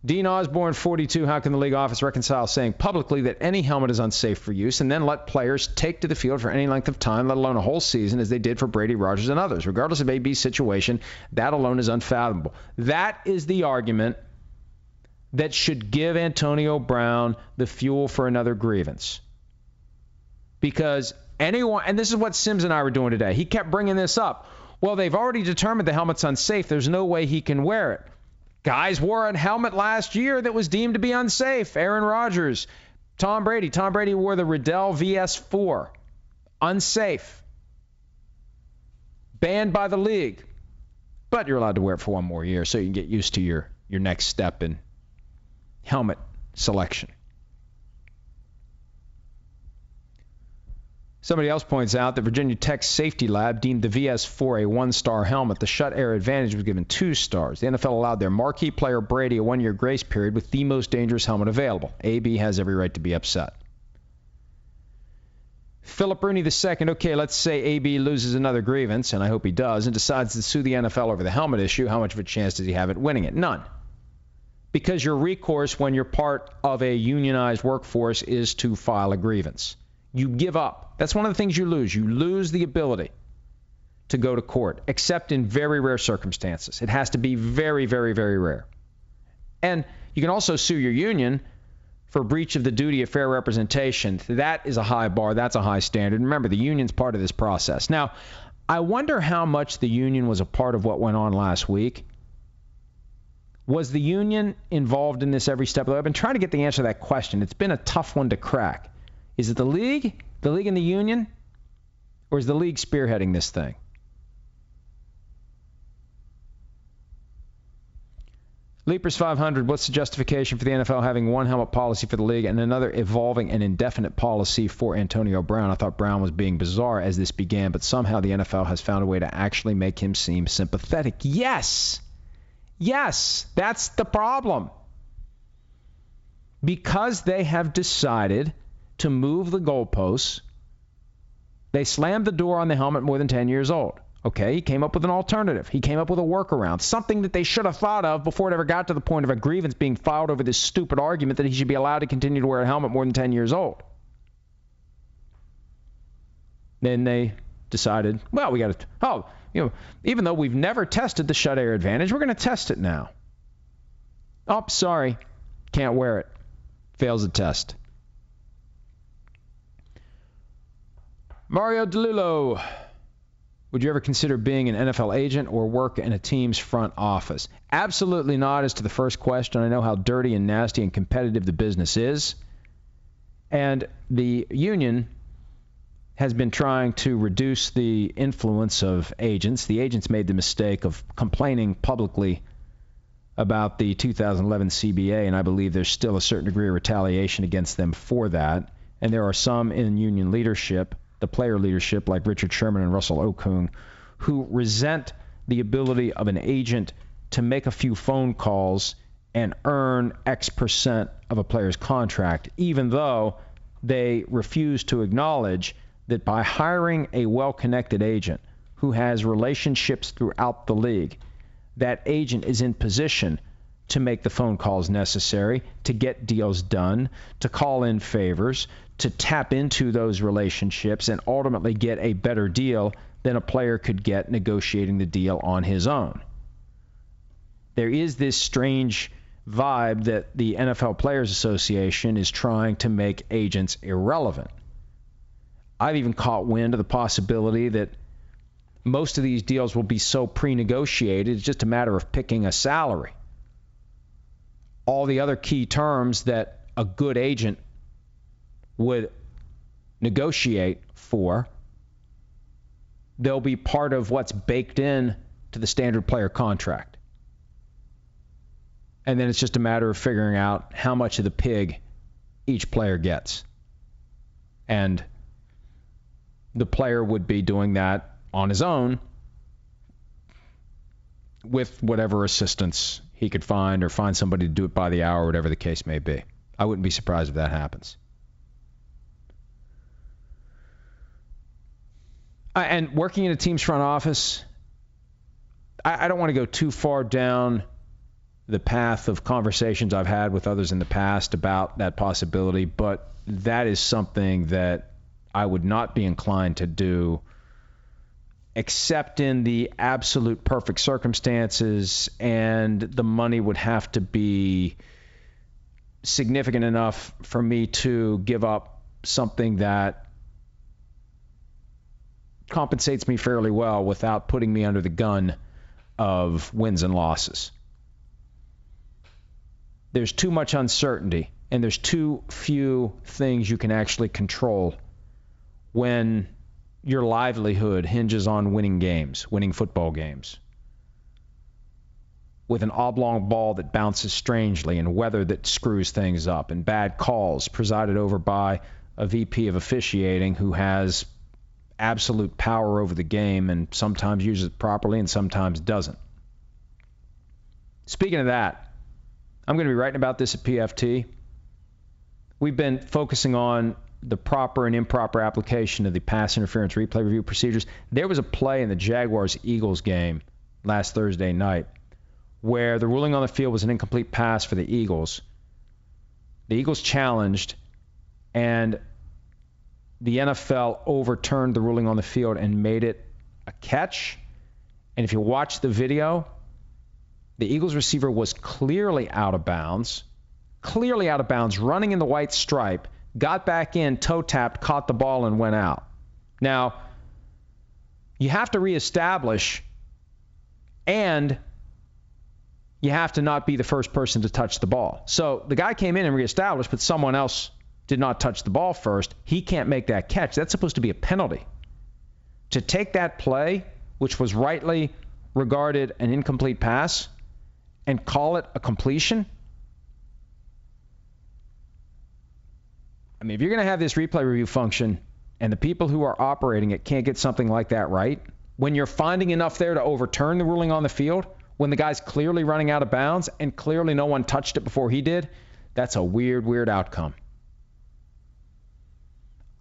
Dean Osborne, 42. How can the league office reconcile saying publicly that any helmet is unsafe for use and then let players take to the field for any length of time, let alone a whole season, as they did for Brady Rodgers, and others? Regardless of AB's situation, that alone is unfathomable. That is the argument that should give Antonio Brown the fuel for another grievance. Because anyone, and this is what Sims and I were doing today, he kept bringing this up. Well, they've already determined the helmet's unsafe. There's no way he can wear it. Guys wore a helmet last year that was deemed to be unsafe. Aaron Rodgers, Tom Brady. Tom Brady wore the Riddell VS4. Unsafe. Banned by the league. But you're allowed to wear it for one more year so you can get used to your, your next step in helmet selection. Somebody else points out that Virginia Tech's safety lab deemed the VS4 a one star helmet. The Schutt Air Advantage was given two stars. The NFL allowed their marquee player Brady a one year grace period with the most dangerous helmet available. AB has every right to be upset. Philip Rooney II. Okay, let's say AB loses another grievance, and I hope he does, and decides to sue the NFL over the helmet issue. How much of a chance does he have at winning it? None. Because your recourse when you're part of a unionized workforce is to file a grievance you give up. That's one of the things you lose. You lose the ability to go to court, except in very rare circumstances. It has to be very, very, very rare. And you can also sue your union for breach of the duty of fair representation. That is a high bar. That's a high standard. Remember, the union's part of this process. Now, I wonder how much the union was a part of what went on last week. Was the union involved in this every step of the way? I've been trying to get the answer to that question. It's been a tough one to crack. Is it the league, the league and the union, or is the league spearheading this thing? Leapers 500, what's the justification for the NFL having one helmet policy for the league and another evolving and indefinite policy for Antonio Brown? I thought Brown was being bizarre as this began, but somehow the NFL has found a way to actually make him seem sympathetic. Yes! Yes, that's the problem. Because they have decided to move the goalposts, they slammed the door on the helmet more than 10 years old. Okay, he came up with an alternative. He came up with a workaround, something that they should have thought of before it ever got to the point of a grievance being filed over this stupid argument that he should be allowed to continue to wear a helmet more than 10 years old. Then they decided, well, we got to, oh, you know, even though we've never tested the Schutt Air Advantage, we're going to test it now. Oh, sorry, can't wear it. Fails the test. Mario DeLillo. Would you ever consider being an NFL agent or work in a team's front office? Absolutely not, as to the first question. I know how dirty and nasty and competitive the business is. And the union has been trying to reduce the influence of agents. The agents made the mistake of complaining publicly about the 2011 CBA, and I believe there's still a certain degree of retaliation against them for that. And there are some in union leadership the player leadership like Richard Sherman and Russell Okung, who resent the ability of an agent to make a few phone calls and earn X percent of a player's contract, even though they refuse to acknowledge that by hiring a well connected agent who has relationships throughout the league, that agent is in position to make the phone calls necessary, to get deals done, to call in favors, to tap into those relationships and ultimately get a better deal than a player could get negotiating the deal on his own. There is this strange vibe that the NFL Players Association is trying to make agents irrelevant. I've even caught wind of the possibility that most of these deals will be so pre negotiated, it's just a matter of picking a salary. All the other key terms that a good agent would negotiate for, they'll be part of what's baked in to the standard player contract. And then it's just a matter of figuring out how much of the pig each player gets. And the player would be doing that on his own with whatever assistance he could find or find somebody to do it by the hour, whatever the case may be. I wouldn't be surprised if that happens. And working in a team's front office, I, I don't want to go too far down the path of conversations I've had with others in the past about that possibility, but that is something that I would not be inclined to do except in the absolute perfect circumstances, and the money would have to be significant enough for me to give up something that compensates me fairly well without putting me under the gun of wins and losses. There's too much uncertainty, and there's too few things you can actually control when your livelihood hinges on winning games, winning football games. With an oblong ball that bounces strangely and weather that screws things up, and bad calls presided over by a VP of officiating who has absolute power over the game and sometimes uses it properly and sometimes doesn't. Speaking of that, I'm going to be writing about this at PFT. We've been focusing on the proper and improper application of the pass interference replay review procedures. There was a play in the Jaguars Eagles game last Thursday night where the ruling on the field was an incomplete pass for the Eagles. The Eagles challenged, and the NFL overturned the ruling on the field and made it a catch. And if you watch the video, the Eagles receiver was clearly out of bounds, clearly out of bounds, running in the white stripe, got back in, toe tapped, caught the ball, and went out. Now, you have to reestablish and you have to not be the first person to touch the ball. So the guy came in and reestablished, but someone else did not touch the ball first, he can't make that catch. That's supposed to be a penalty. To take that play, which was rightly regarded an incomplete pass, and call it a completion? I mean, if you're going to have this replay review function and the people who are operating it can't get something like that right, when you're finding enough there to overturn the ruling on the field, when the guy's clearly running out of bounds and clearly no one touched it before he did, that's a weird, weird outcome.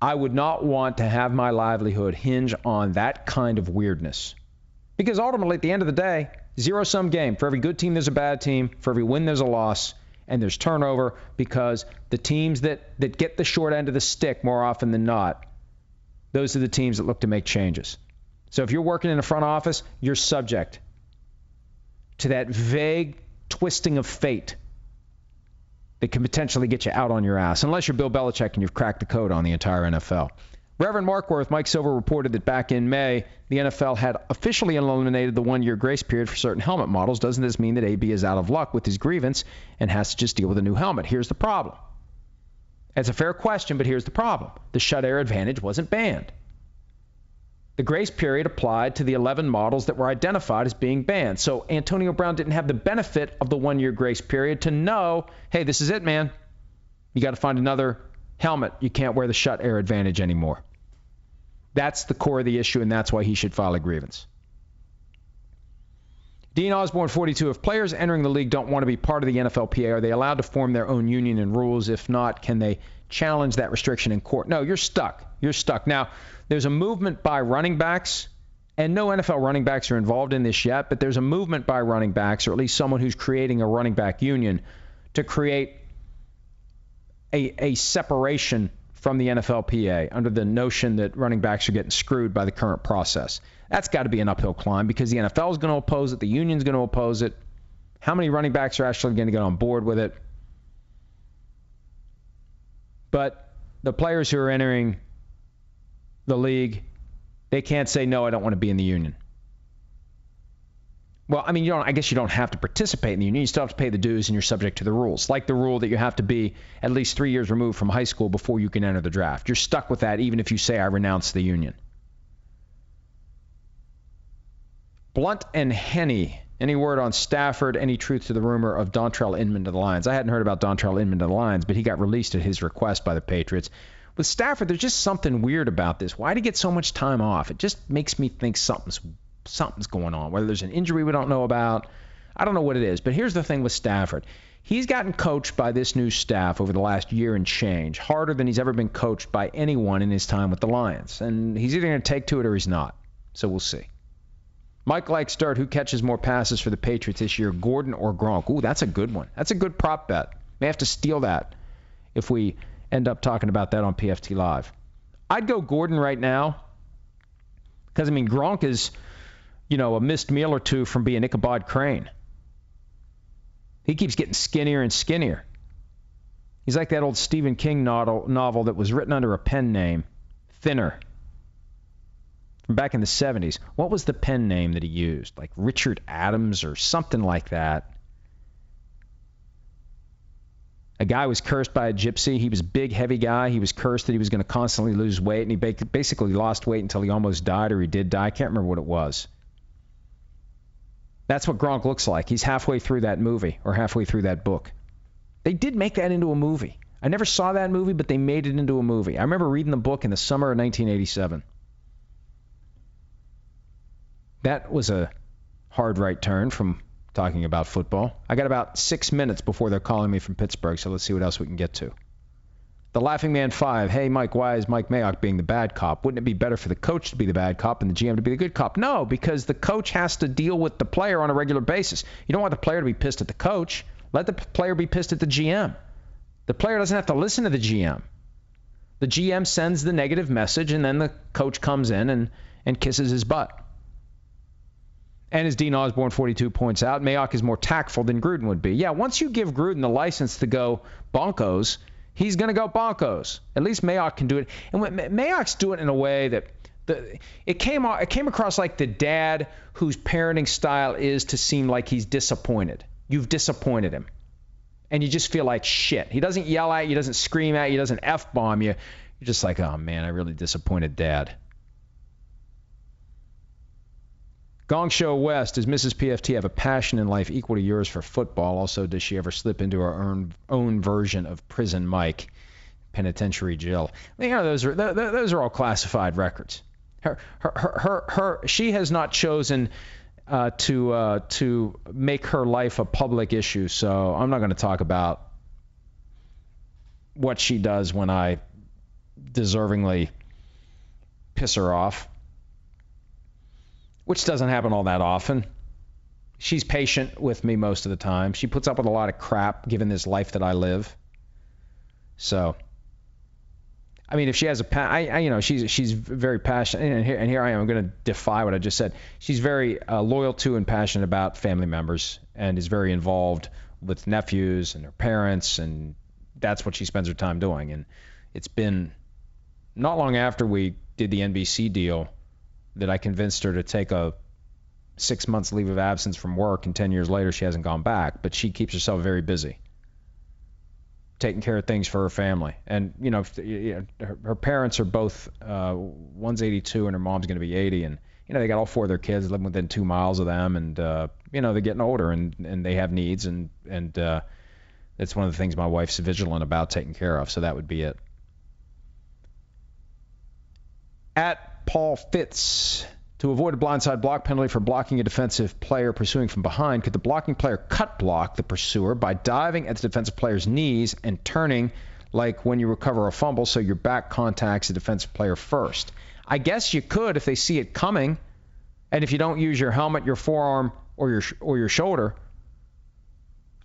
I would not want to have my livelihood hinge on that kind of weirdness. Because ultimately, at the end of the day, zero sum game. For every good team, there's a bad team. For every win, there's a loss. And there's turnover because the teams that, that get the short end of the stick more often than not, those are the teams that look to make changes. So if you're working in a front office, you're subject to that vague twisting of fate that can potentially get you out on your ass, unless you're Bill Belichick and you've cracked the code on the entire NFL. Reverend Markworth, Mike Silver reported that back in May, the NFL had officially eliminated the one year grace period for certain helmet models. Doesn't this mean that AB is out of luck with his grievance and has to just deal with a new helmet? Here's the problem. It's a fair question, but here's the problem the Schutt Air Advantage wasn't banned. The grace period applied to the 11 models that were identified as being banned. So Antonio Brown didn't have the benefit of the one year grace period to know hey, this is it, man. You got to find another helmet. You can't wear the Schutt Air Advantage anymore. That's the core of the issue, and that's why he should file a grievance. Dean Osborne, 42. If players entering the league don't want to be part of the NFLPA, are they allowed to form their own union and rules? If not, can they challenge that restriction in court? No, you're stuck. You're stuck. Now, there's a movement by running backs, and no NFL running backs are involved in this yet, but there's a movement by running backs, or at least someone who's creating a running back union, to create a, a separation from the NFLPA under the notion that running backs are getting screwed by the current process. That's got to be an uphill climb because the NFL is going to oppose it, the union's going to oppose it. How many running backs are actually going to get on board with it? But the players who are entering the league, they can't say no, I don't want to be in the union. Well, I mean, you don't. I guess you don't have to participate in the union. You still have to pay the dues, and you're subject to the rules, like the rule that you have to be at least three years removed from high school before you can enter the draft. You're stuck with that, even if you say I renounce the union. Blunt and Henny. Any word on Stafford? Any truth to the rumor of Dontrelle Inman to the Lions? I hadn't heard about Dontrelle Inman to the Lions, but he got released at his request by the Patriots. With Stafford, there's just something weird about this. Why did he get so much time off? It just makes me think something's something's going on. Whether there's an injury we don't know about, I don't know what it is. But here's the thing with Stafford. He's gotten coached by this new staff over the last year and change harder than he's ever been coached by anyone in his time with the Lions. And he's either going to take to it or he's not. So we'll see. Mike likes dirt. Who catches more passes for the Patriots this year, Gordon or Gronk? Ooh, that's a good one. That's a good prop bet. May have to steal that if we end up talking about that on PFT Live. I'd go Gordon right now because I mean Gronk is you know, a missed meal or two from being Ichabod Crane. He keeps getting skinnier and skinnier. He's like that old Stephen King novel, novel that was written under a pen name, Thinner, from back in the 70s. What was the pen name that he used? Like Richard Adams or something like that. A guy was cursed by a gypsy. He was a big, heavy guy. He was cursed that he was going to constantly lose weight, and he basically lost weight until he almost died, or he did die. I can't remember what it was. That's what Gronk looks like. He's halfway through that movie or halfway through that book. They did make that into a movie. I never saw that movie, but they made it into a movie. I remember reading the book in the summer of 1987. That was a hard right turn from talking about football. I got about six minutes before they're calling me from Pittsburgh, so let's see what else we can get to. The Laughing Man 5. Hey, Mike, why is Mike Mayock being the bad cop? Wouldn't it be better for the coach to be the bad cop and the GM to be the good cop? No, because the coach has to deal with the player on a regular basis. You don't want the player to be pissed at the coach. Let the player be pissed at the GM. The player doesn't have to listen to the GM. The GM sends the negative message, and then the coach comes in and, and kisses his butt. And as Dean Osborne 42 points out, Mayock is more tactful than Gruden would be. Yeah, once you give Gruden the license to go bonkos, he's going to go Broncos. At least Mayock can do it. And Mayock's doing it in a way that the, it came it came across like the dad whose parenting style is to seem like he's disappointed. You've disappointed him. And you just feel like shit. He doesn't yell at you, doesn't scream at you, doesn't F bomb you. You're just like, oh man, I really disappointed dad. Gong Show West, does Mrs. PFT have a passion in life equal to yours for football? Also, does she ever slip into her own, own version of Prison Mike, Penitentiary Jill? You know, those are those are all classified records. Her, her, her, her, her she has not chosen uh, to uh, to make her life a public issue. So I'm not going to talk about what she does when I deservingly piss her off which doesn't happen all that often. She's patient with me most of the time. She puts up with a lot of crap given this life that I live. So, I mean, if she has a, pa- I, I, you know, she's she's very passionate, and here, and here I am. I'm going to defy what I just said. She's very uh, loyal to and passionate about family members, and is very involved with nephews and her parents, and that's what she spends her time doing. And it's been not long after we did the NBC deal that I convinced her to take a six months leave of absence from work, and 10 years later she hasn't gone back. But she keeps herself very busy, taking care of things for her family. And, you know, her, parents are both, uh, one's 82 and her mom's going to be 80. And, you know, they got all four of their kids living within two miles of them. And, uh, you know, they're getting older and, and they have needs. And, and, uh, that's one of the things my wife's vigilant about taking care of. So that would be it. At Paul Fitz. To avoid a blindside block penalty for blocking a defensive player pursuing from behind, could the blocking player cut block the pursuer by diving at the defensive player's knees and turning like when you recover a fumble so your back contacts the defensive player first? I guess you could if they see it coming, and if you don't use your helmet, your forearm, or your or your shoulder.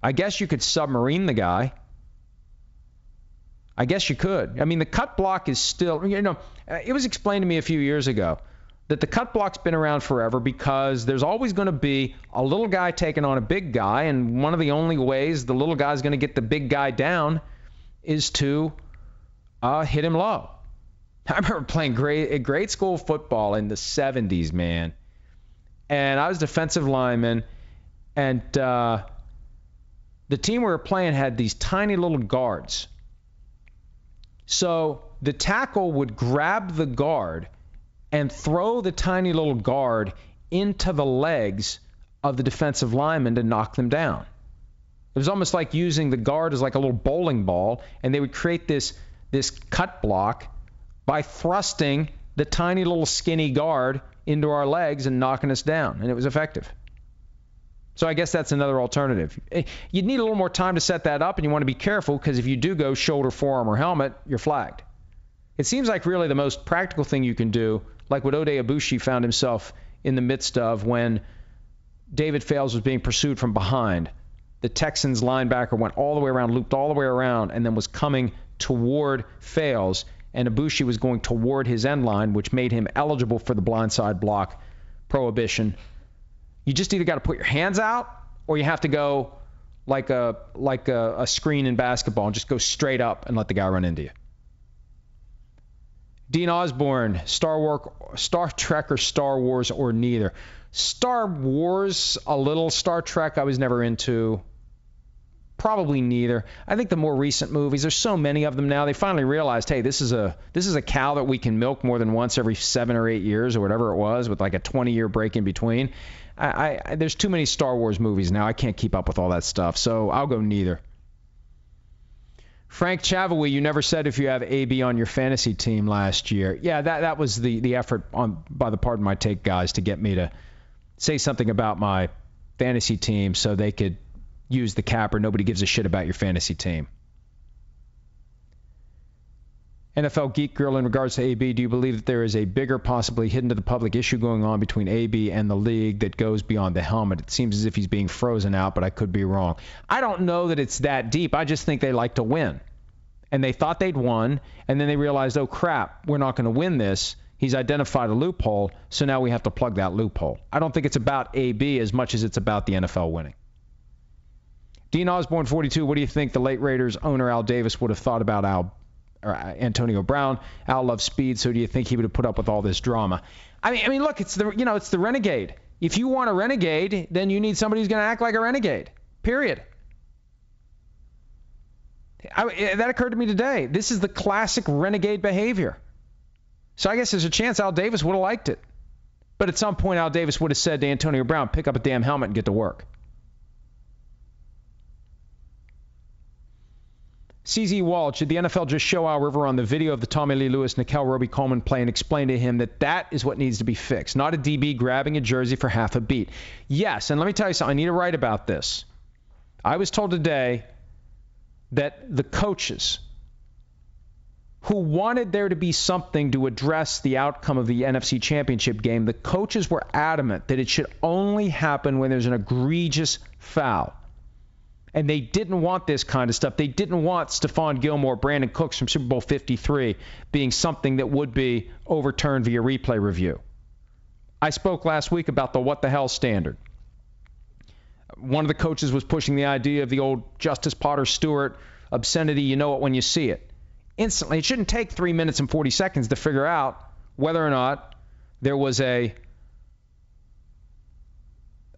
I guess you could submarine the guy. I guess you could. I mean, the cut block is still, you know, uh, it was explained to me a few years ago that the cut block's been around forever because there's always going to be a little guy taking on a big guy, and one of the only ways the little guy's going to get the big guy down is to uh, hit him low. <laughs> I remember playing great grade school football in the 70s, man, and I was defensive lineman, and uh, the team we were playing had these tiny little guards. So the tackle would grab the guard and throw the tiny little guard into the legs of the defensive lineman to knock them down. It was almost like using the guard as like a little bowling ball, and they would create this this cut block by thrusting the tiny little skinny guard into our legs and knocking us down, and it was effective. So I guess that's another alternative. Eh, you'd need a little more time to set that up, and you want to be careful because if you do go shoulder, forearm, or helmet, you're flagged. It seems like really the most practical thing you can do, like what Oday Aboushi found himself in the midst of when David Fales was being pursued from behind. The Texans linebacker went all the way around, looped all the way around, and then was coming toward Fales, and Aboushi was going toward his end line, which made him eligible for the blindside block prohibition. You just either got to put your hands out, or you have to go like a like a, a screen in basketball and just go straight up and let the guy run into you. Dean Osborne, Star Wars, Star Trek or Star Wars or neither. Star Wars, a little. Star Trek, I was never into. Probably neither. I think the more recent movies, there's so many of them now. They finally realized, hey, this is a this is a cow that we can milk more than once every seven or eight years or whatever it was, with like a 20 year break in between. I, I there's too many Star Wars movies now. I can't keep up with all that stuff, so I'll go neither. Frank Chavawi, you never said if you have AB on your fantasy team last year. Yeah, that that was the the effort on by the Pardon My Take guys to get me to say something about my fantasy team so they could use the cap or nobody gives a shit about your fantasy team. NFL Geek Girl, in regards to AB, do you believe that there is a bigger, possibly hidden to the public issue going on between AB and the league that goes beyond the helmet? It seems as if he's being frozen out, but I could be wrong. I don't know that it's that deep. I just think they like to win. And they thought they'd won, and then they realized, oh crap, we're not going to win this. He's identified a loophole, so now we have to plug that loophole. I don't think it's about AB as much as it's about the NFL winning. Dean Osborne, 42. What do you think the late Raiders owner Al Davis would have thought about Al or uh, Antonio Brown. Al loves speed, so do you think he would have put up with all this drama? I mean, I mean, look, it's the you know, it's the renegade. If you want a renegade, then you need somebody who's going to act like a renegade. Period. I, that occurred to me today. This is the classic renegade behavior. So I guess there's a chance Al Davis would have liked it. But at some point, Al Davis would have said to Antonio Brown, pick up a damn helmet and get to work. CZ Walsh, did the NFL just show Al Riveron the video of the Tommylee Lewis Nickell Robey Coleman play and explain to him that that is what needs to be fixed, not a DB grabbing a jersey for half a beat? Yes, and let me tell you something. I need to write about this. I was told today that the coaches who wanted there to be something to address the outcome of the NFC Championship game, the coaches were adamant that it should only happen when there's an egregious foul and they didn't want this kind of stuff. They didn't want Stephon Gilmore, Brandin Cooks from Super Bowl 53 being something that would be overturned via replay review. I spoke last week about the what the hell standard. One of the coaches was pushing the idea of the old Justice Potter Stewart obscenity, you know it when you see it. Instantly, it shouldn't take three minutes and 40 seconds to figure out whether or not there was a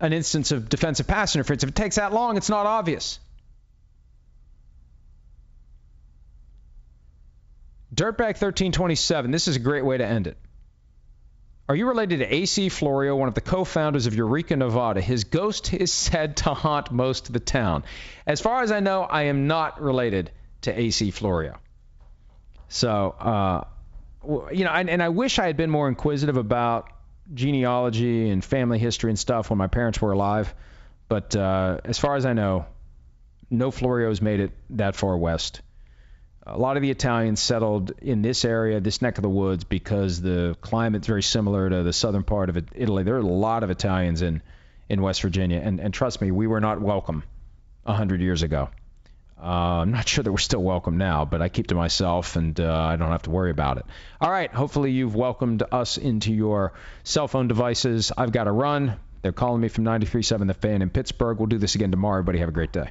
an instance of defensive pass interference. If it takes that long, it's not obvious. Dirtbag 1327, this is a great way to end it. Are you related to AC Florio, one of the co founders of Eureka, Nevada? His ghost <laughs> is said to haunt most of the town. As far as I know, I am not related to AC Florio. So, uh, you know, and, and I wish I had been more inquisitive about genealogy and family history and stuff when my parents were alive. But uh, as far as I know, no Florios made it that far west. A lot of the Italians settled in this area, this neck of the woods, because the climate's very similar to the southern part of Italy. There are a lot of Italians in, in West Virginia, and, and trust me, we were not welcome 100 years ago. Uh, I'm not sure that we're still welcome now, but I keep to myself and uh, I don't have to worry about it. All right, hopefully you've welcomed us into your cell phone devices. I've got to run. They're calling me from 93.7 The Fan in Pittsburgh. We'll do this again tomorrow. Everybody have a great day.